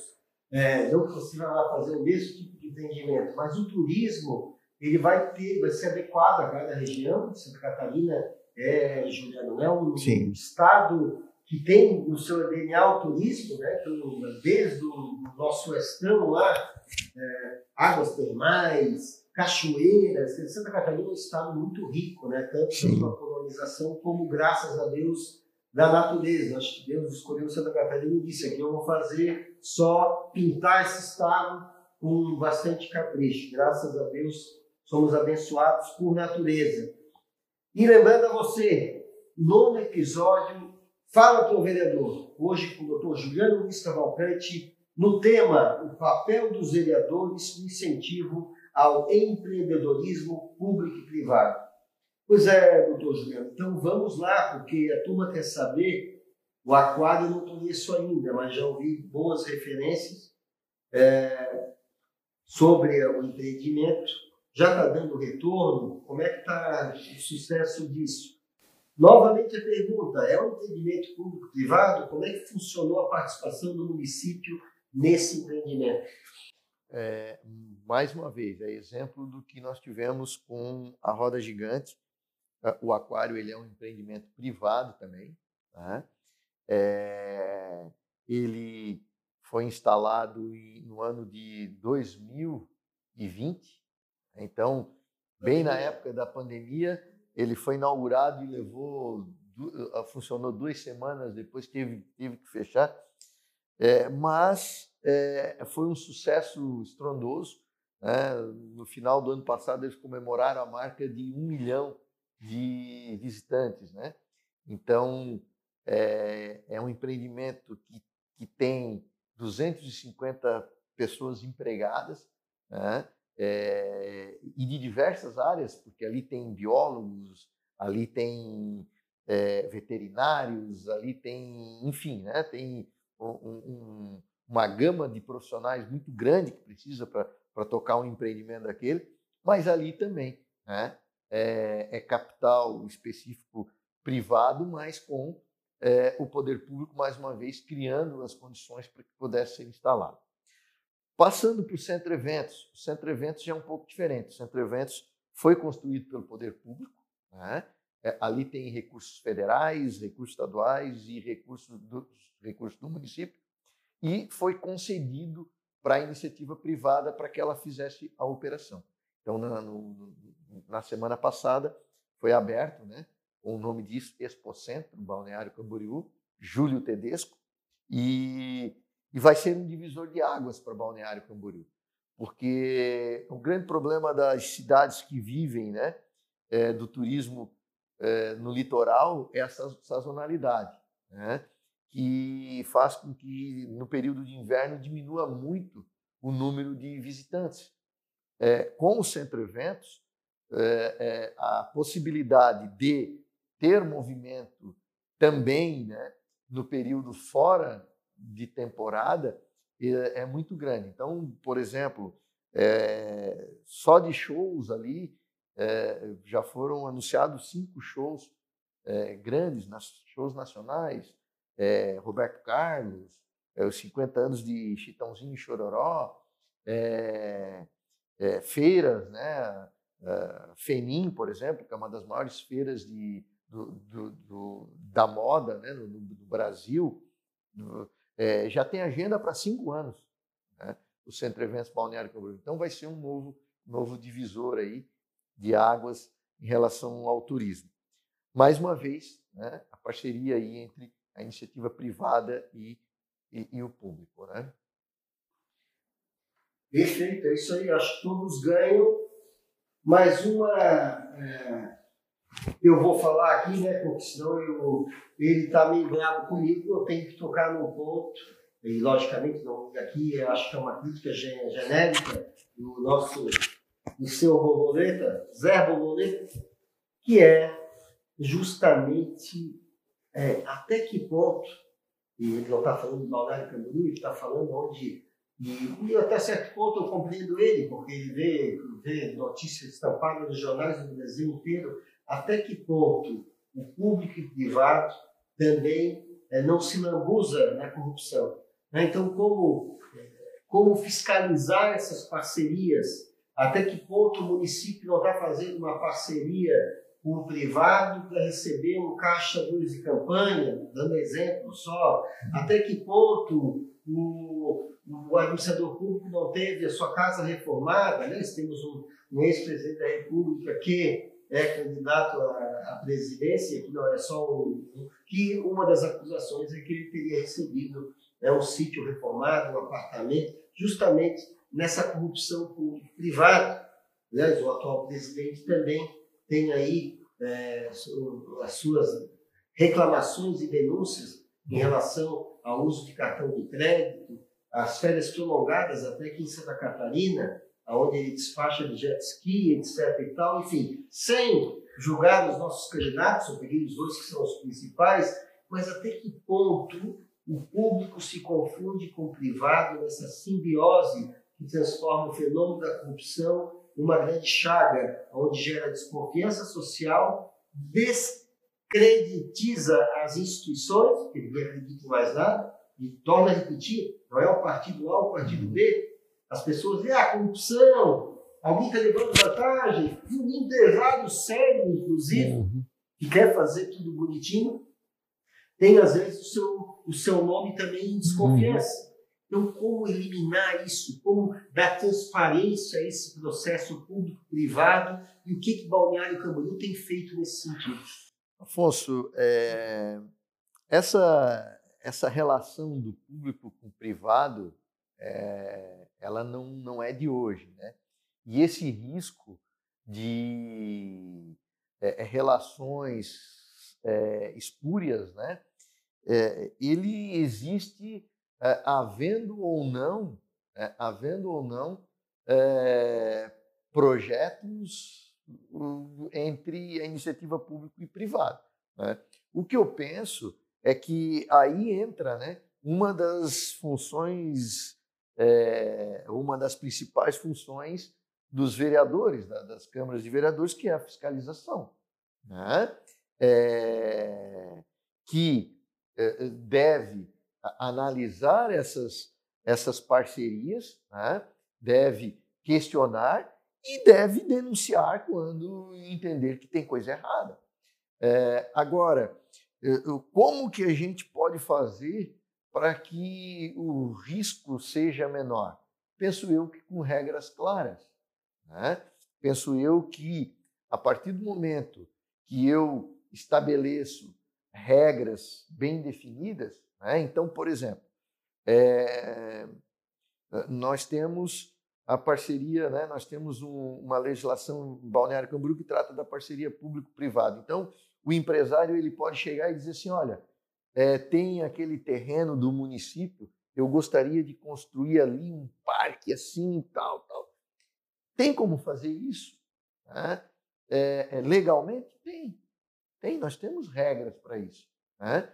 é, não que você vai lá fazer o mesmo tipo de empreendimento, mas o turismo ele vai ter, vai ser adequado a cada região. Santa Catarina é, Juliano, é um Sim. estado que tem no seu DNA o turismo, né? Então, desde o nosso estão lá, é, águas termais, cachoeiras. Santa Catarina é um estado muito rico, né? tanto pela colonização como graças a Deus da natureza. Acho que Deus escolheu Santa Catarina e disse aqui eu vou fazer só pintar esse estado com bastante capricho. Graças a Deus somos abençoados por natureza. E lembrando a você, nono episódio, Fala com o vereador. Hoje com o doutor Juliano Luiz Cavalcante, no tema O papel dos vereadores no incentivo ao empreendedorismo público e privado. Pois é, doutor Juliano, então vamos lá, porque a turma quer saber. O aquário eu não conheço ainda, mas já ouvi boas referências é, sobre o empreendimento. Já está dando retorno? Como é que está o sucesso disso? Novamente a pergunta: é um empreendimento público-privado? Como é que funcionou a participação do município nesse empreendimento? É, mais uma vez, é exemplo do que nós tivemos com a Roda Gigante. Ah, o aquário ele é um empreendimento privado também. Tá? É, ele foi instalado no ano de 2020, então, bem na época da pandemia, ele foi inaugurado e levou, ah, funcionou duas semanas, depois teve, teve que fechar. É, mas é, foi um sucesso estrondoso. Né? No final do ano passado, eles comemoraram a marca de um milhão de visitantes. Né? Então, é, é um empreendimento que, que tem 250 pessoas empregadas. Né? É, e de diversas áreas, porque ali tem biólogos, ali tem é, veterinários, ali tem, enfim, né, tem um, um, uma gama de profissionais muito grande que precisa para tocar um empreendimento daquele, mas ali também né, é, é capital específico privado, mas com é, o poder público, mais uma vez, criando as condições para que pudesse ser instalado. Passando para o Centro Eventos, o Centro Eventos já é um pouco diferente. O Centro Eventos foi construído pelo poder público, né? é, ali tem recursos federais, recursos estaduais e recursos do, recursos do município, e foi concedido para a iniciativa privada para que ela fizesse a operação. Então, na, no, na semana passada, foi aberto, né, o nome disso, Expocentro, Balneário Camboriú, Júlio Tedesco, e e vai ser um divisor de águas para Balneário Camboriú, porque o grande problema das cidades que vivem né, é, do turismo é, no litoral é a sazonalidade, né, que faz com que no período de inverno diminua muito o número de visitantes. É, com o Centro Eventos, é, é, a possibilidade de ter movimento também né, no período fora de temporada é, muito grande. Então, por exemplo, é, só de shows ali é, já foram anunciados cinco shows é, grandes, nas, shows nacionais, é, Roberto Carlos, é, os 50 anos de Chitãozinho e Chororó, feiras, né? Fenim, por exemplo, que é uma das maiores feiras de, do, do, do, da moda né? no, no Brasil, é, já tem agenda para cinco anos, né? o Centro Eventos Balneário Camboriú. Então vai ser um novo, novo divisor aí de águas em relação ao turismo. Mais uma vez, né, a parceria aí entre a iniciativa privada e, e, e o público. Né? Perfeito, é isso aí. Acho que todos ganham. Mais uma. É, eu vou falar aqui, né? Porque senão eu, ele está meio bravo comigo, eu tenho que tocar num ponto. E, logicamente, não, aqui acho que é uma crítica genérica do nosso, do seu borboleta, Zé Borboleta, que é justamente é, até que ponto, e ele não está falando do Balneário Camboriú, ele está falando onde e, e, até certo ponto eu compreendo ele, porque ele vê, vê notícias estampadas nos jornais do Brasil inteiro, até que ponto o público e o privado também é, não se lambuza na corrupção. Né? Então, como, como fiscalizar essas parcerias? Até que ponto o município não está fazendo uma parceria com o privado para receber um caixa 2 de campanha, dando exemplo só? Até que ponto o, o administrador público não teve a sua casa reformada, né? temos um, um ex-presidente da República que é candidato à, presidência, que não é só um, que uma das acusações é que ele teria recebido né, um sítio reformado, um apartamento, justamente nessa corrupção público-privada. Aliás, o atual presidente também tem aí é, as suas reclamações e denúncias em relação ao uso de cartão de crédito, as férias prolongadas até aqui em Santa Catarina, onde despacha de jet ski, etc. e tal, enfim, sem julgar os nossos candidatos, eu peguei os dois que são os principais, mas até que ponto o público se confunde com o privado nessa simbiose que transforma o fenômeno da corrupção numa grande chaga, onde gera desconfiança social, descreditiza as instituições, que ninguém acredita mais nada, e torna a repetir, não é o partido A ou o partido B. As pessoas a ah, corrupção, alguém está levando vantagem, e um empresário sério, inclusive, uhum. que quer fazer tudo bonitinho, tem às vezes o seu, o seu nome também em desconfiança. Uhum. Então, como eliminar isso? Como dar transparência a esse processo público-privado? E o que, que Balneário Camboriú tem feito nesse sentido? Afonso, é, essa essa relação do público com o privado, é, ela não, não é de hoje, né? E esse risco de é, relações é, espúrias, né? ele existe havendo ou não, havendo ou não projetos entre a iniciativa pública e privada. Né? O que eu penso é que aí entra né, uma das funções, é, uma das principais funções dos vereadores, das câmaras de vereadores, que é a fiscalização, né? É, que é, deve analisar essas, essas parcerias, né? deve questionar e deve denunciar quando entender que tem coisa errada. É, agora, como que a gente pode fazer para que o risco seja menor? Penso eu que com regras claras. Né? Penso eu que a partir do momento que eu estabeleço regras bem definidas, né? então, por exemplo, é, nós temos a parceria, né? nós temos um, uma legislação em Balneário Camboriú que trata da parceria público-privada. Então, o empresário ele pode chegar e dizer assim, olha, é, tem aquele terreno do município, eu gostaria de construir ali um parque assim, tal, tal. Tem como fazer isso? Né? É, é, legalmente? Tem. Tem, nós temos regras para isso. Né?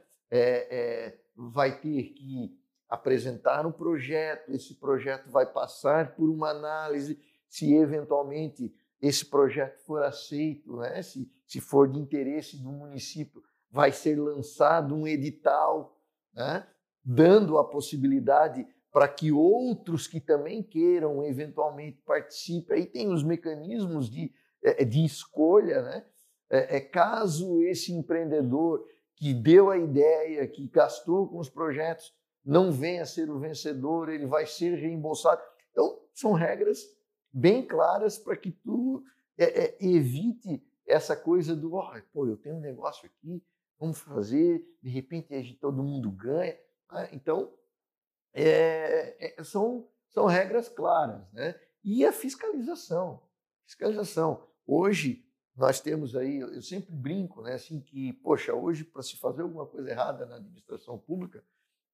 vai ter que apresentar um projeto, esse projeto vai passar por uma análise, se eventualmente esse projeto for aceito, né? se, se for de interesse do município, vai ser lançado um edital, né? dando a possibilidade para que outros que também queiram eventualmente participem. Aí tem os mecanismos de, é, de escolha, né? É, é, caso esse empreendedor que deu a ideia, que gastou com os projetos, não venha a ser o vencedor, ele vai ser reembolsado. Então, são regras bem claras para que tu é, é, evite essa coisa do, oh, pô, eu tenho um negócio aqui, vamos fazer, de repente todo mundo ganha. Né? Então, é, é, são, são regras claras. Né? E a fiscalização. Fiscalização. Hoje, nós temos aí, eu sempre brinco, né, assim que, poxa, hoje para se fazer alguma coisa errada na administração pública,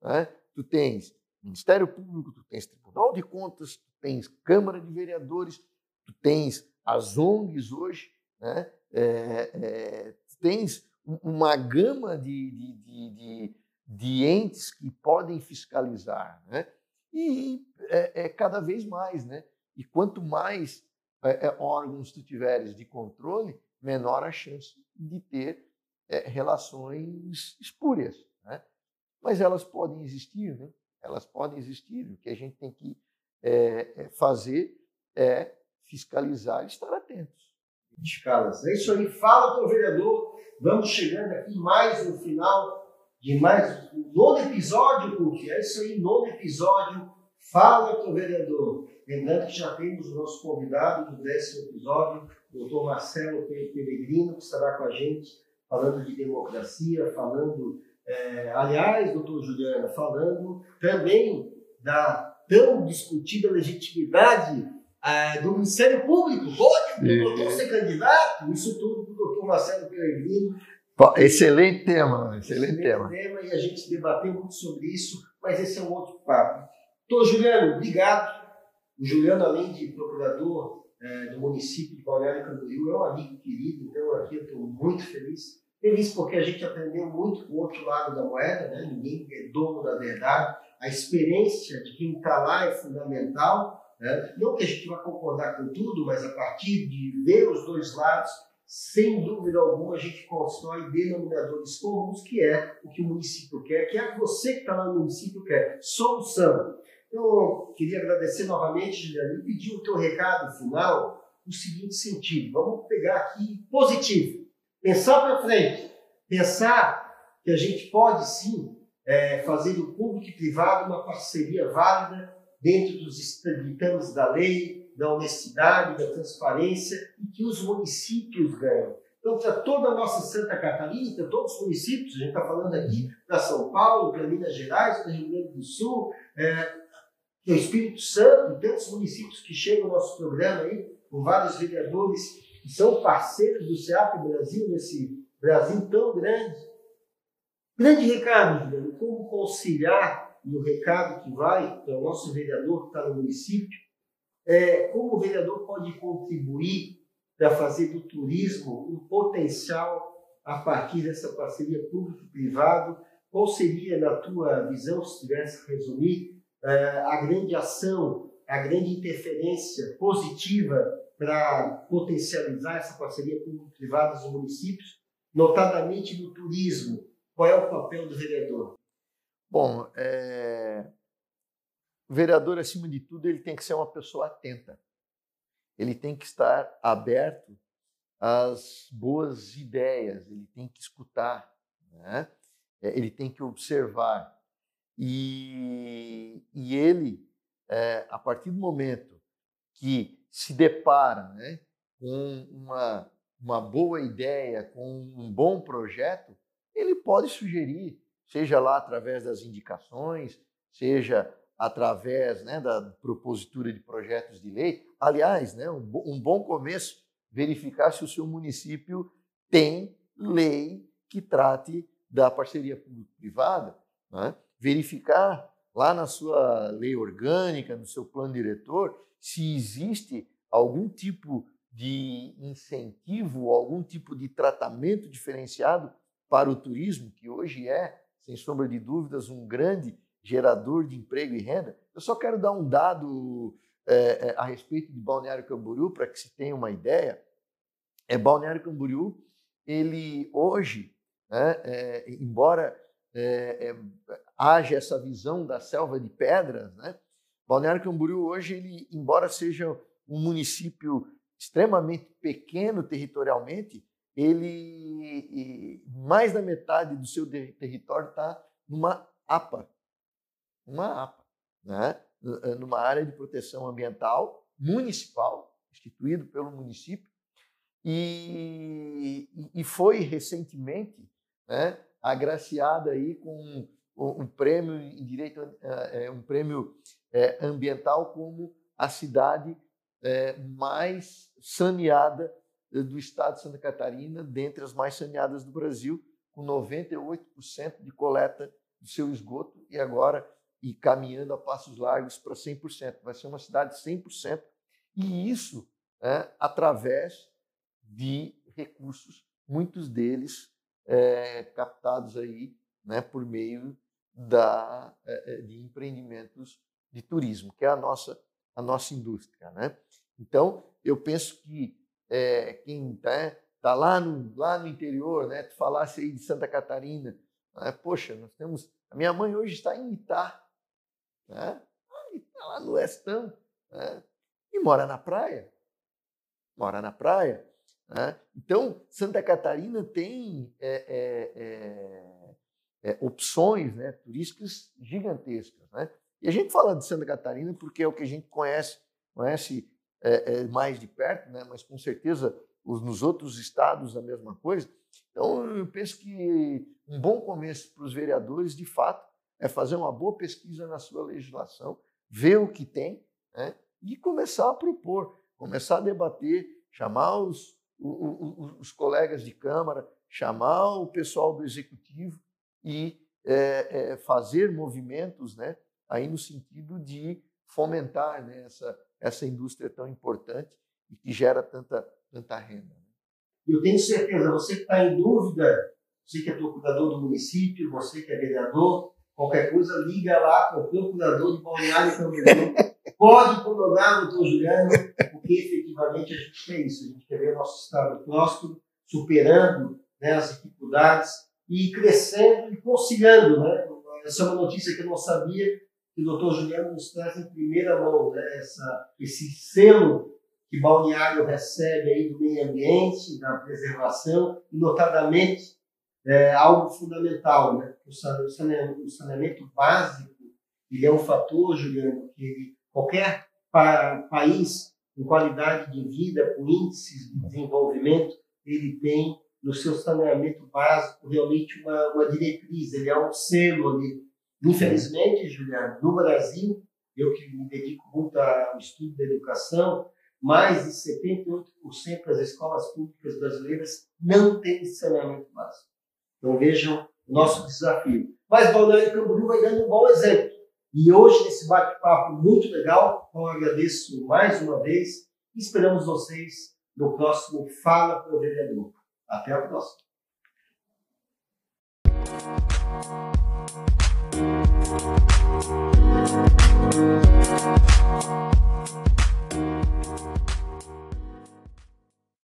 né, tu tens Ministério Público, tu tens Tribunal de Contas, tu tens Câmara de Vereadores, tu tens as ONGs hoje, né, é, é, tu tens uma gama de, de, de, de, entes que podem fiscalizar, né, e é, é cada vez mais, né, e quanto mais é, é, órgãos tu tiveres de controle, menor a chance de ter é, relações espúrias. Né? Mas elas podem existir, né? elas podem existir. O que a gente tem que é, é fazer é fiscalizar e estar atentos. Escalas. É isso aí. Fala com o vereador. Vamos chegando aqui mais no final de mais um nono episódio, porque é isso aí, nono episódio. Fala com o vereador. Lembrando que já temos o nosso convidado do décimo episódio, o doutor Marcelo Peregrino, que estará com a gente falando de democracia, falando, é, aliás, doutor Juliana, falando também da tão discutida legitimidade é, do Ministério Público. Pode o doutor ser candidato? Isso tudo para o doutor Marcelo Peregrino. Excelente tema, excelente, excelente tema. tema. E a gente debateu muito sobre isso, mas esse é um outro papo. Doutor Juliano, obrigado o Juliano, além de procurador é, do município de Balneário Camboriú, é um amigo querido, então aqui eu estou muito feliz. Feliz porque a gente aprendeu muito com o outro lado da moeda, né? ninguém é dono da verdade. A experiência de quem está lá é fundamental. Né? Não que a gente vá concordar com tudo, mas a partir de ver os dois lados, sem dúvida alguma, a gente constrói denominadores comuns, que é o que o município quer, que é você que está lá no município quer. Solução. Eu queria agradecer novamente, Juliano, e pedir o teu recado final no seguinte sentido. Vamos pegar aqui positivo. Pensar para frente. Pensar que a gente pode sim é, fazer do público e privado uma parceria válida dentro dos ditames da lei, da honestidade, da transparência e que os municípios ganham. Então, para toda a nossa Santa Catarina, para todos os municípios, a gente está falando aqui para São Paulo, para Minas Gerais, para Rio Grande do Sul, é, que é Espírito Santo, tantos municípios que chegam ao nosso programa aí, com vários vereadores que são parceiros do SEAP Brasil, nesse Brasil tão grande. Grande recado, como conciliar, e o recado que vai para o nosso vereador que está no município, é, como o vereador pode contribuir para fazer do turismo um potencial a partir dessa parceria público-privado? Qual seria, na tua visão, se tivesse que resumir, é, a grande ação, a grande interferência positiva para potencializar essa parceria público-privada dos municípios, notadamente no turismo. Qual é o papel do vereador? Bom, é... o vereador, acima de tudo, ele tem que ser uma pessoa atenta. Ele tem que estar aberto às boas ideias, ele tem que escutar, né? É, ele tem que observar. E, e ele, é, a partir do momento que se depara né, com uma, uma boa ideia, com um bom projeto, ele pode sugerir, seja lá através das indicações, seja através né, da propositura de projetos de lei. Aliás, né, um, bom começo, verificar se o seu município tem lei que trate da parceria público-privada. Né? verificar lá na sua lei orgânica, no seu plano diretor, se existe algum tipo de incentivo, algum tipo de tratamento diferenciado para o turismo, que hoje é, sem sombra de dúvidas, um grande gerador de emprego e renda. Eu só quero dar um dado é, a respeito de Balneário Camboriú, para que se tenha uma ideia. É Balneário Camboriú, ele hoje, né, é, embora é, haja essa visão da selva de pedras, né? Balneário Camboriú hoje, ele, embora seja um município extremamente pequeno territorialmente, ele mais da metade do seu território está numa APA, uma APA, né? numa área de proteção ambiental municipal, instituído pelo município, e, e foi recentemente né, agraciada aí com um, prêmio em direito, é, um prêmio ambiental como a cidade mais saneada do estado de Santa Catarina, dentre as mais saneadas do Brasil, com 98% de coleta do seu esgoto e agora e caminhando a passos largos para 100%. Vai ser uma cidade 100%, e isso é, através de recursos, muitos deles é, captados aí né, por meio da, é, de empreendimentos de turismo, que é a nossa, a nossa indústria. Né? Então, eu penso que é, quem está tá lá, no, lá no interior, né, tu falasse aí de Santa Catarina, né, poxa, nós temos. A minha mãe hoje está em Itá, né? Está lá no Estão, né? e mora na praia. Mora na praia. Né? Então, Santa Catarina tem é, é, é, opções né, turísticas gigantescas. Né? E a gente fala de Santa Catarina porque é o que a gente conhece, conhece é, é, mais de perto, né? mas com certeza os, nos outros estados a mesma coisa. Então, eu penso que um bom começo para os vereadores, de fato, é fazer uma boa pesquisa na sua legislação, ver o que tem né? e começar a propor, começar a debater, chamar os, os, os colegas de Câmara, chamar o pessoal do Executivo e é, é, fazer movimentos né, aí no sentido de fomentar né, essa, essa indústria tão importante e que gera tanta, tanta renda. Né? Eu tenho certeza, você que está em dúvida, você que é procurador do município, você que é vereador, qualquer coisa, liga lá para o procurador de Balneário Camboriú. [laughs] Pode incomodar o doutor Juliano, porque efetivamente a gente quer isso. A gente quer ver o nosso estado próspero, superando né, as dificuldades e crescendo e conciliando. Né? Essa é uma notícia que eu não sabia, que o doutor Juliano nos traz em primeira mão, né? Essa, esse selo que Balneário recebe aí do meio ambiente, da preservação, e notadamente é, algo fundamental, né? O saneamento, o saneamento básico ele é um fator, Juliano, que ele, qualquer pa, país com qualidade de vida, com índices de desenvolvimento, ele tem no seu saneamento básico realmente uma, uma diretriz, ele é um selo ali Infelizmente, Juliano, no Brasil, eu que me dedico muito ao estudo da educação, mais de 78% das escolas públicas brasileiras não têm saneamento básico. Então vejam o nosso desafio. Mas Balneário Camboriú vai dando um bom exemplo. E hoje, nesse bate-papo muito legal, eu agradeço mais uma vez e esperamos vocês no próximo Fala com o Vereador. Até a próxima. Thank you.